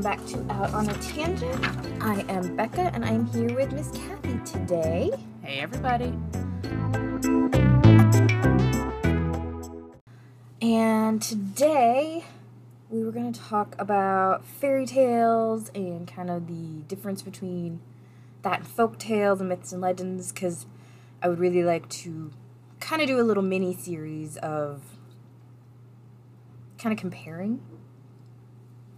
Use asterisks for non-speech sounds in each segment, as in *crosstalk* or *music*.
welcome back to Out on a Tangent. I am Becca, and I'm here with Miss Cathy today. Hey, everybody. And today we were going to talk about fairy tales and kind of the difference between that and folk tales and myths and legends because I would really like to kind of do a little mini series of kind of comparing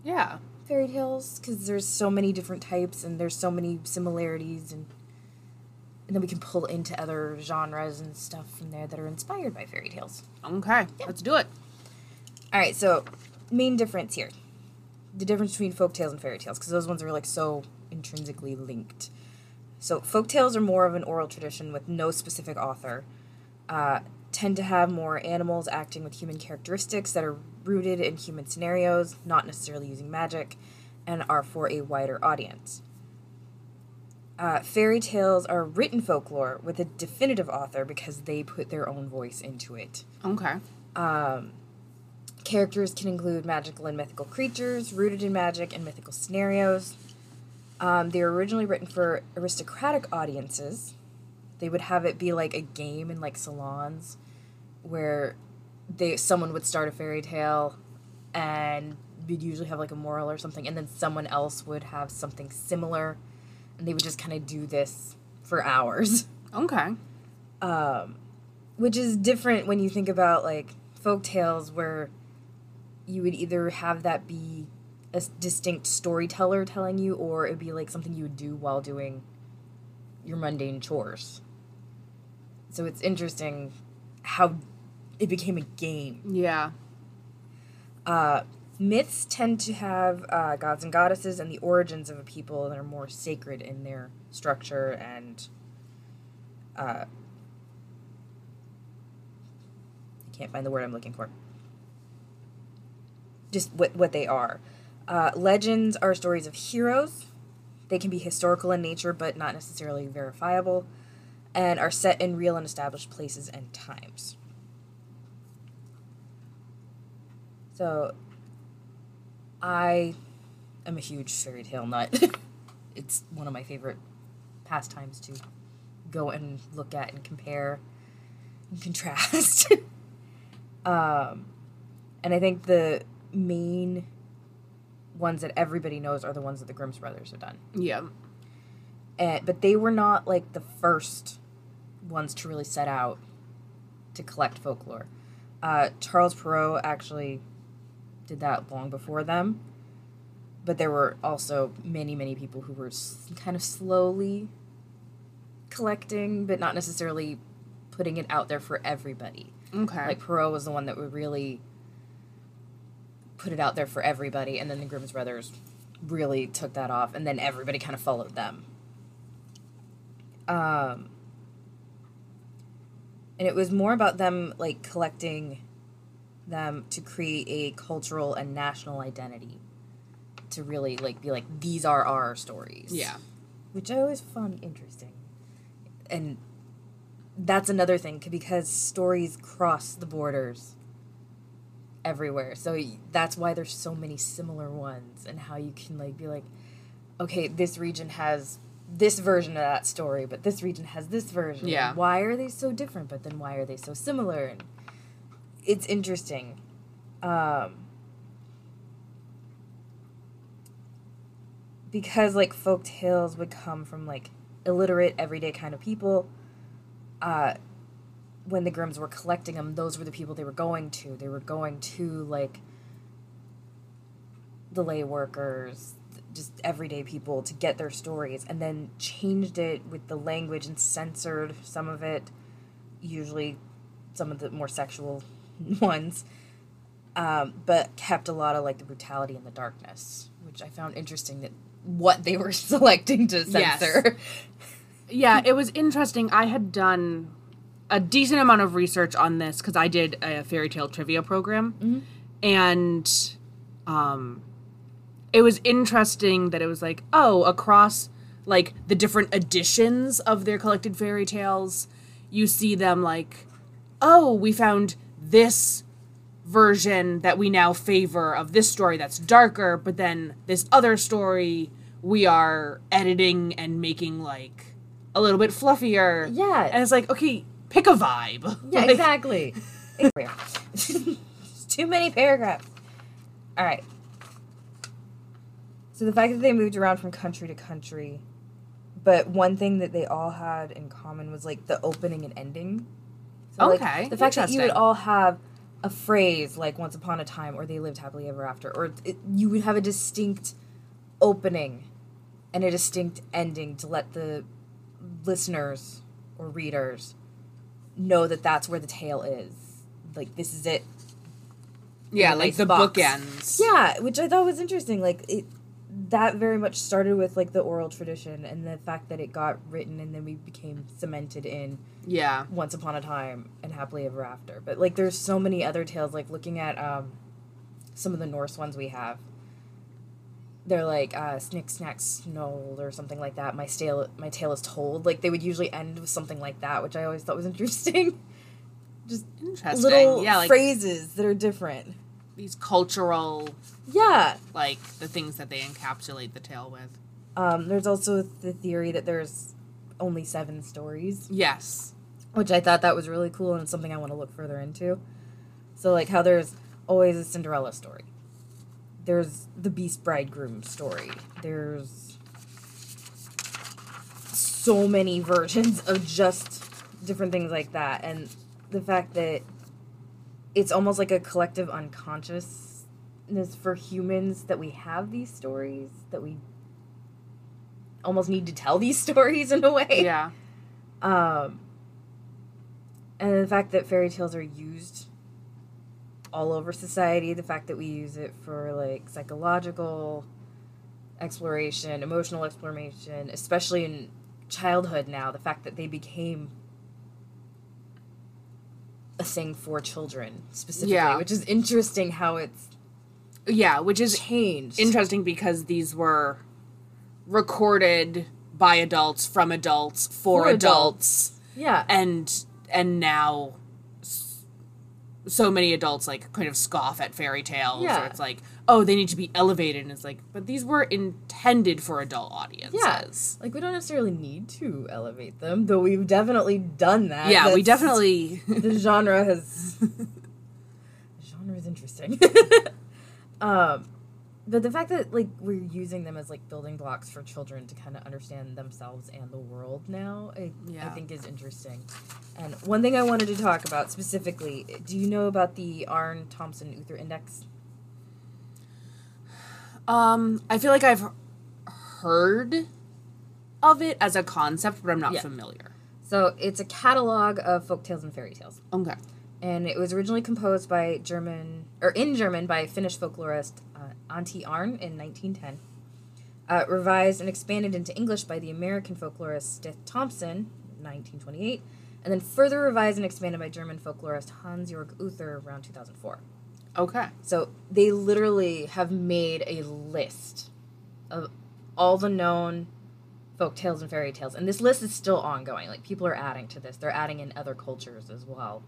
Yeah. Fairy tales because there's so many different types and there's so many similarities and and then we can pull into other genres and stuff from there that are inspired by fairy tales. Okay, let's do it. All right, so main difference here. The difference between folk tales and fairy tales because those ones are like so intrinsically linked. So folk tales are more of an oral tradition with no specific author. Uh, tend to have more animals acting with human characteristics that are rooted in human scenarios, not necessarily using magic, and are for a wider audience. Uh, fairy tales are written folklore with a definitive author because they put their own voice into it. Okay. Um, characters can include magical and mythical creatures rooted in magic and mythical scenarios. Um, they were originally written for aristocratic audiences. They would have it be like a game in like salons, where they someone would start a fairy tale, and we'd usually have like a moral or something, and then someone else would have something similar, and they would just kind of do this for hours *laughs* Okay. um, which is different when you think about like folk tales where you would either have that be a distinct storyteller telling you or it'd be like something you would do while doing your mundane chores so it's interesting how it became a game Yeah. uh, myths tend to have uh, gods and goddesses and the origins of a people that are more sacred in their structure and uh, I can't find the word I'm looking for. Just what what they are. Uh, legends are stories of heroes. They can be historical in nature, but not necessarily verifiable, and are set in real and established places and times. So, I am a huge fairy tale nut. *laughs* it's one of my favorite pastimes to go and look at and compare and contrast. *laughs* um, and I think the main ones that everybody knows are the ones that the Grimm's brothers have done. Yeah. And but they were not like the first ones to really set out to collect folklore. Uh, Charles Perrault actually did that long before them, but there were also many, many people who were kind of slowly collecting, but not necessarily putting it out there for everybody. Okay. Like Perrault was the one that would really put it out there for everybody, and then the Grimm's brothers really took that off, and then everybody kind of followed them. Um, and it was more about them like collecting them to create a cultural and national identity, to really like be like these are our stories yeah. which I always found interesting. And that's another thing because stories cross the borders everywhere. So that's why there's so many similar ones and how you can like be like okay, this region has this version of that story, but this region has this version. Yeah. Why are they so different, but then why are they so similar? And it's interesting. Um because like folk tales would come from like illiterate everyday kind of people uh when the grimms were collecting them those were the people they were going to they were going to like the lay workers just everyday people to get their stories and then changed it with the language and censored some of it usually some of the more sexual *laughs* ones um, but kept a lot of like the brutality and the darkness which i found interesting that what they were *laughs* selecting to Yes. censor *laughs* Yeah, it was interesting. I had done a decent amount of research on this because I did a fairy tale trivia program, and um, it was interesting that it was like, oh, across like the different editions of their collected fairy tales, you see them like, oh, we found this version that we now favor of this story that's darker, but then this other story we are editing and making like a little bit fluffier. Yeah. And it's like, okay, pick a vibe. *laughs* Yeah, Like, exactly. It's *laughs* Too many paragraphs. All right. So the fact that they moved around from country to country, but one thing that they all had in common was like the opening and ending. So, like, Okay, the fact that you would all have a phrase like "Once upon a time" or "They lived happily ever after," or it, you would have a distinct opening and a distinct ending to let the listeners or readers know that that's where the tale is. Like this is it. Yeah, like the box. bookends. Yeah, which I thought was interesting. Like it, that very much started with like the oral tradition and the fact that it got written and then we became cemented in Yeah. Once Upon a Time and Happily Ever After. But like, there's so many other tales. Like looking at um, some of the Norse ones we have. They're like uh, Snick Snack Snoll or something like that. My tale, my tale is told. Like they would usually end with something like that, which I always thought was interesting. *laughs* Just Interesting. little yeah, like phrases that are different. These cultural Yeah. like the things that they encapsulate the tale with. Um, there's also the theory that there's only seven stories, Yes. which I thought that was really cool and something I want to look further into. So like how there's always a Cinderella story. There's the Beast Bridegroom story. There's so many versions of just different things like that and the fact that it's almost like a collective unconsciousness for humans that we have these stories that we almost need to tell these *laughs* stories in a way Yeah. um, and the fact that fairy tales are used all over society, the fact that we use it for like psychological exploration, emotional exploration, especially in childhood now, the fact that they became a thing for children specifically, Yeah. which is interesting how it's Yeah, which is changed. interesting because these were recorded by adults from adults for, For adults. yeah. and and now so many adults like kind of scoff at fairy tales Yeah. or it's like oh they need to be elevated and it's like but these were intended for adult audiences Like we don't necessarily need to elevate them, though we've definitely done that. yeah, we definitely *laughs* the genre has *laughs* the genre is interesting. *laughs* um, but the fact that like we're using them as like building blocks for children to kind of understand themselves and the world now, I, I think is interesting. And one thing I wanted to talk about specifically, do you know about the Aarne Thompson Uther Index? um i feel like i've heard of it as a concept but i'm not Yeah. familiar So it's a catalog of folk tales and fairy tales. okay and it was originally composed by German or in German by Finnish folklorist uh, Antti Aarne in 1910. Uh, revised and expanded into English by the American folklorist Stith Thompson, in 1928, and then further revised and expanded by German folklorist Hans Jörg Uther around 2004. okay So they literally have made a list of all the known folk tales and fairy tales. And this list is still ongoing. Like people are adding to this. They're adding in other cultures as well.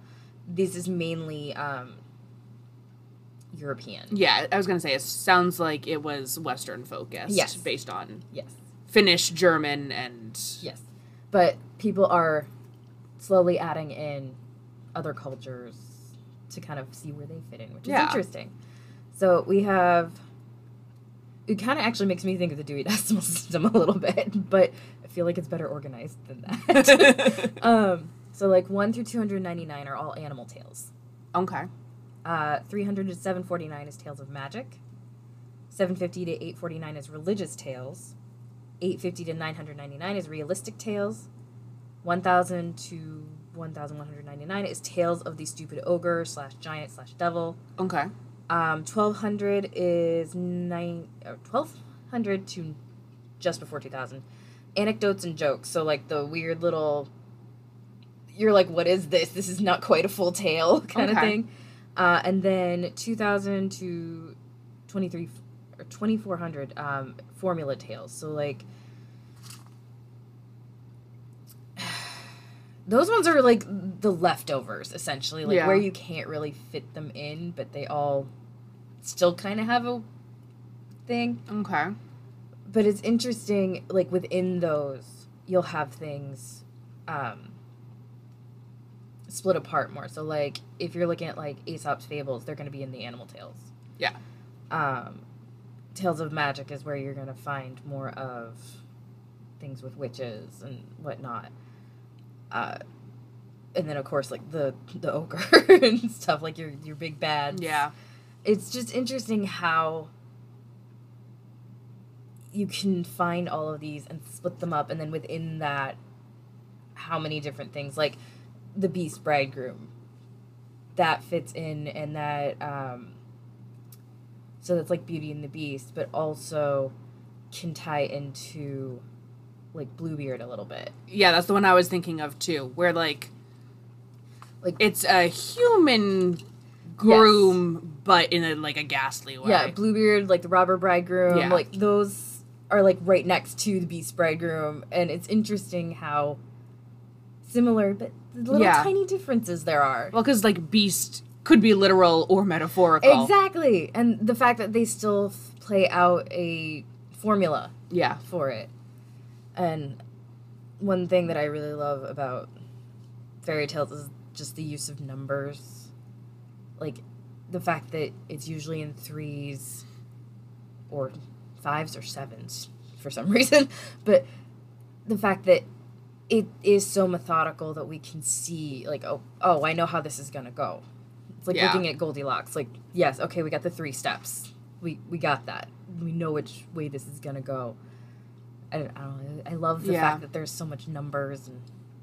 This is mainly um, European. yeah i was gonna say it sounds like it was western focused Yes. based on Yes. finnish german and Yes. But people are slowly adding in other cultures to kind of see where they fit in, which is Yeah. interesting. So we have. It kind of actually makes me think of the Dewey Decimal *laughs* System a little bit, but I feel like it's better organized than that. *laughs* um, so, like 1 through 299 are all animal tales. okay Uh, 300 to 749 is Tales of Magic. 750 to 849 is Religious Tales. 850 to 999 is Realistic Tales. 1000 to 1199 is Tales of the Stupid Ogre slash Giant slash Devil. okay Um, 1200 is nine, uh, 1200 to just before 2000. Anecdotes and jokes. So, like the weird little. You're like, what is this? This is not quite a full tale *laughs* kind of thing. Uh, and then 2000 to 23 or 2400 um, formula tales. So, like. *sighs* those ones are like the leftovers essentially, like Yeah. where you can't really fit them in, but they all still kind of have a thing. Okay. But it's interesting, like within those, you'll have things um, split apart more. So, like if you're looking at like Aesop's fables, they're going to be in the animal tales. Yeah. Um, Tales of Magic is where you're going to find more of things with witches and whatnot. Uh, and then of course like the the ogre *laughs* and stuff like your your big bad Yeah. it's just interesting how you can find all of these and split them up and then within that how many different things like the beast bridegroom that fits in and that um so that's like beauty and the beast but also can tie into like bluebeard a little bit Yeah, that's the one I was thinking of too, where like Like- it's a human groom but in a like a ghastly way. Yeah, Bluebeard, like the robber bridegroom, Yeah. like those are like right next to the beast bridegroom, and it's interesting how similar but little Yeah. tiny differences there are. Well, cuz like beast could be literal or metaphorical. Exactly, and the fact that they still f- play out a formula Yeah. for it, and one thing that I really love about fairy tales is just the use of numbers, like the fact that it's usually in threes or fives or sevens for some *laughs* reason, but the fact that it is so methodical that we can see like oh oh I know how this is gonna go. It's like Yeah. looking at Goldilocks. Like yes, okay, we got the three steps. We we got that. We know which way this is gonna go. I, don't- I don't know. I love the Yeah. fact that there's so much numbers and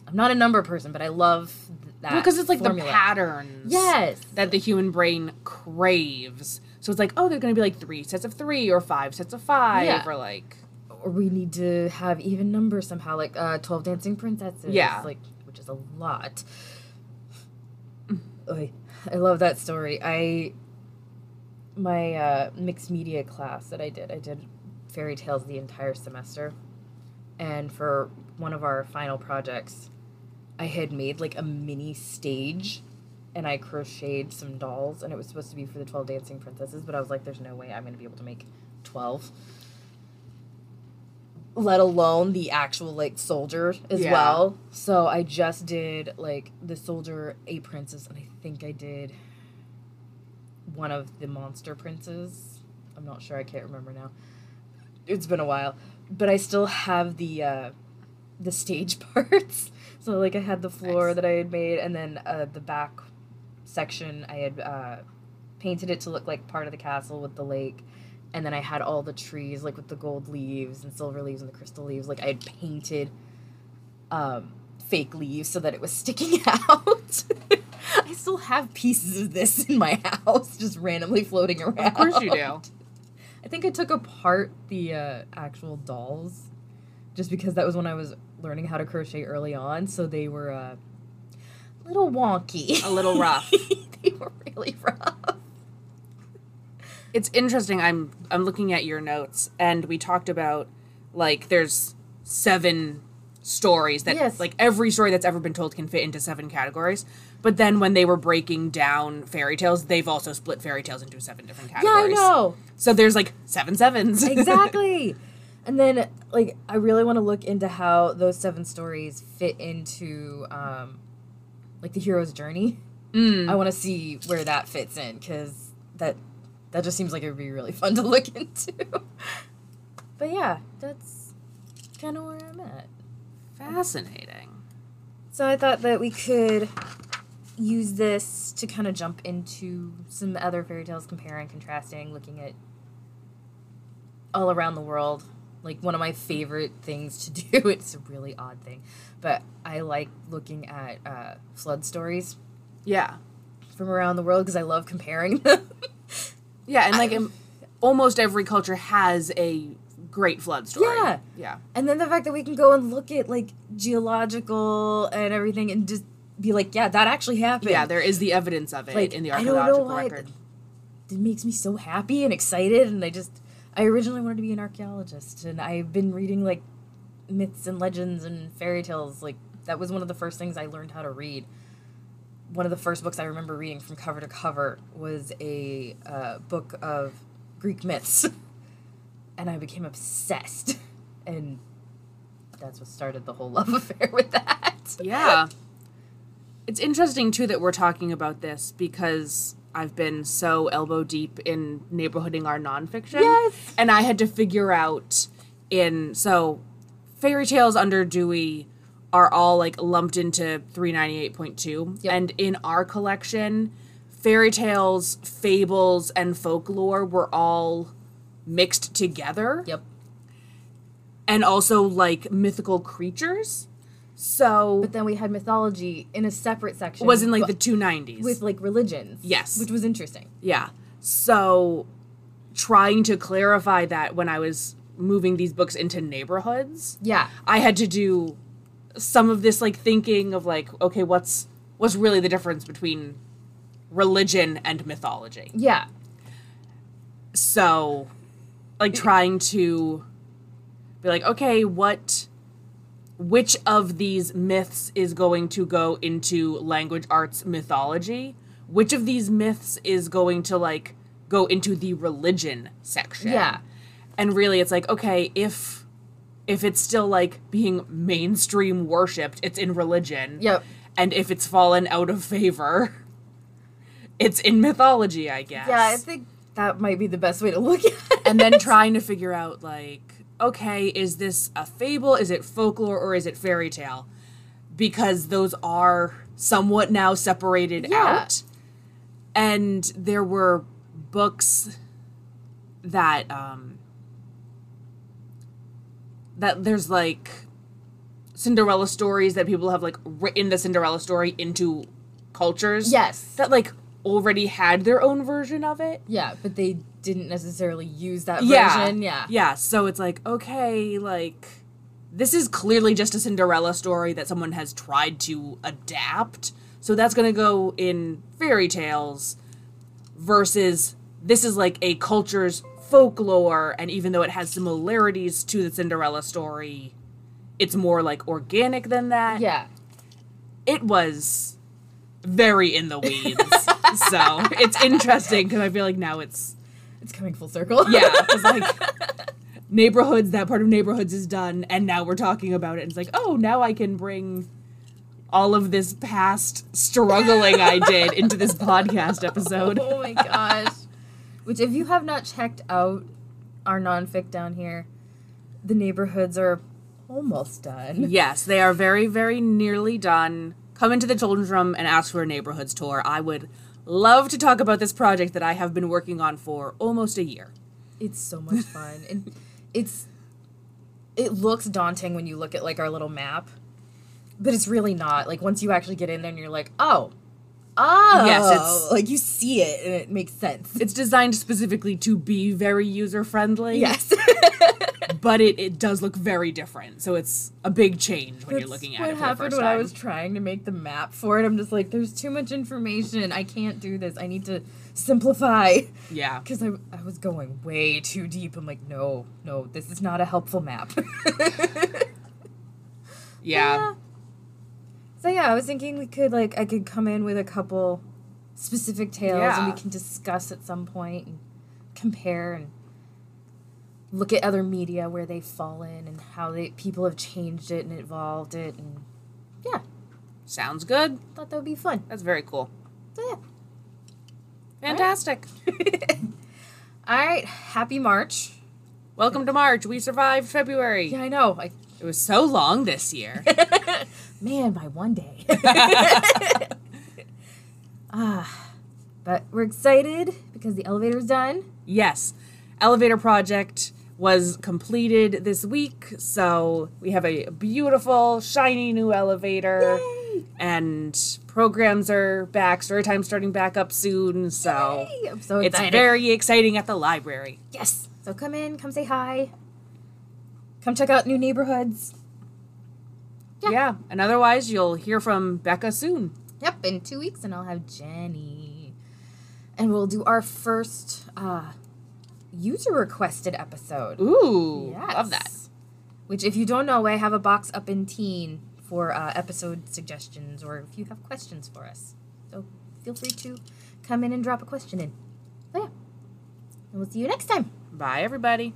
I'm not a number person, but I love that. Because it's like formula. the patterns. Yes. That the human brain craves. So it's like, oh, there's going to be like three sets of three or five sets of five Yeah. or like. Or we need to have even numbers somehow, like uh, twelve dancing princesses. Yeah. like which is a lot. Oy, I love that story. I my uh, mixed media class that I did, I did fairy tales the entire semester, and for one of our final projects, I had made like a mini stage. And I crocheted some dolls, and it was supposed to be for the 12 dancing princesses, but I was like, there's no way I'm going to be able to make 12 let alone the actual like soldier as Yeah. well. So I just did like the soldier, a princess, and I think I did one of the monster princes. I'm not sure. I can't remember now. It's been a while, but I still have the uh, the stage *laughs* parts. So like I had the floor Nice. that I had made, and then uh, the back section I had uh, painted it to look like part of the castle with the lake and then I had all the trees like with the gold leaves and silver leaves and the crystal leaves. Like I had painted um, fake leaves so that it was sticking *laughs* out. *laughs* I still have pieces of this in my house, just randomly floating around. Of course you do. *laughs* I think I took apart the uh, actual dolls, just because that was when I was learning how to crochet early on. So they were uh, a little wonky, A little rough. they were really rough. It's interesting. I'm I'm looking at your notes, and we talked about like there's seven stories that Yes. like every story that's ever been told can fit into seven categories. But then when they were breaking down fairy tales, they've also split fairy tales into seven different categories. Yeah, I know. So there's like seven sevens. *laughs* exactly. And then, like, I really want to look into how those seven stories fit into, um, like, the hero's journey. Mm. I want to see where that fits in because that that just seems like it would be really fun to look *laughs* into. but yeah, that's kind of where I'm at. Fascinating. So I thought that we could use this to kind of jump into some other fairy tales, comparing, contrasting, looking at all around the world. Like one of my favorite things to *laughs* do. It's a really odd thing, but I like looking at uh, flood stories Yeah. from around the world because I love comparing *laughs* them. Yeah, and like um, almost every culture has a great flood story. Yeah. Yeah. and then the fact that we can go and look at like geological and everything and just be like, yeah, that actually happened. Yeah, there is the evidence of it Like, in the I archaeological record. it makes me so happy and excited and I just I originally wanted to be an archaeologist and I've been reading like myths and legends and fairy tales like That was one of the first things I learned how to read. One of the first books I remember reading from cover to cover was a uh, book of Greek myths, *laughs* and I became obsessed, and that's what started the whole *laughs* love affair with that. Yeah. It's interesting too that we're talking about this because I've been so elbow deep in neighborhooding our nonfiction. Yes. And I had to figure out in so fairy tales under Dewey are all like lumped into 398.2 Yep. and in our collection fairy tales, fables and folklore were all mixed together Yep. and also like mythical creatures. So But then we had mythology in a separate section. was in like the 290s. with like religions. Yes. which was interesting. Yeah. So trying to clarify that when I was moving these books into neighborhoods, Yeah, I had to do some of this like thinking of like, okay, what's what's really the difference between religion and mythology? yeah, So like trying to be like, okay, what which of these myths is going to go into language arts mythology? Which of these myths is going to like go into the religion section? yeah, And really it's like, okay, if if it's still like being mainstream worshipped, it's in religion. yep. And if it's fallen out of favor, *laughs* it's in mythology, I guess Yeah, I think that might be the best way to look at it. and then *laughs* trying to figure out like okay is this a fable is it folklore or is it fairy tale because those are somewhat now separated Yeah. out and there were books that um that there's like cinderella stories that people have like written the cinderella story into cultures yes. that like already had their own version of it Yeah, but they didn't necessarily use that yeah. version. Yeah. Yeah. So it's like, okay, like this is clearly just a Cinderella story that someone has tried to adapt. So that's gonna go in fairy tales versus this is like a culture's folklore, and even though it has similarities to the Cinderella story, it's more like organic than that. Yeah. It was very in the weeds. *laughs* so it's interesting because I feel like now it's It's coming full circle. yeah, because like *laughs* neighborhoods, that part of neighborhoods is done, and now we're talking about it. And it's like, oh, now I can bring all of this past struggling I did into this *laughs* podcast episode. oh my gosh. Which, if you have not checked out our nonfic down here, the neighborhoods are almost done. Yes, they are very, very nearly done. Come into the children's room and ask for a neighborhoods tour. I would love to talk about this project that I have been working on for almost a year. It's so much fun. and it's it looks daunting when you look at like our little map. But it's really not. Like once you actually get in there and you're like, oh. Oh Yes, it's- oh, like you see it and it makes sense. It's designed specifically to be very user friendly. yes. *laughs* but it, it does look very different. So it's a big change when you're looking at it for the happened when time. I was trying to make the map for it. I'm just like, there's too much information. I can't do this. I need to simplify. yeah. Because I, I was going way too deep. I'm like, no, no, this is not a helpful map. *laughs* Yeah. So yeah, I was thinking we could like I could come in with a couple specific tales and we can discuss at some point and compare and look at other media where they fall in and how they people have changed it and evolved it and yeah, Sounds good. thought that would be fun. That's very cool. So yeah. Fantastic. *laughs* All right, happy March. Welcome to March. We survived February. Yeah, I know. I It was so long this year. *laughs* man by one day. *laughs* *laughs* ah, but we're excited because the elevator's done. yes. Elevator project was completed this week, so we have a beautiful, shiny new elevator. Yay! And programs are back, story time starting back up soon, so so it's very exciting at the library. Yes. So come in, come say hi. Come check out new neighborhoods. Yeah. Yeah. And otherwise, you'll hear from Becca soon. Yep, in two weeks, and I'll have Jenny. And we'll do our first uh, user requested episode. Ooh, Yes. love that. Which, if you don't know, I have a box up in Teen for uh, episode suggestions or if you have questions for us. So feel free to come in and drop a question in. Oh, yeah. And we'll see you next time. Bye, everybody.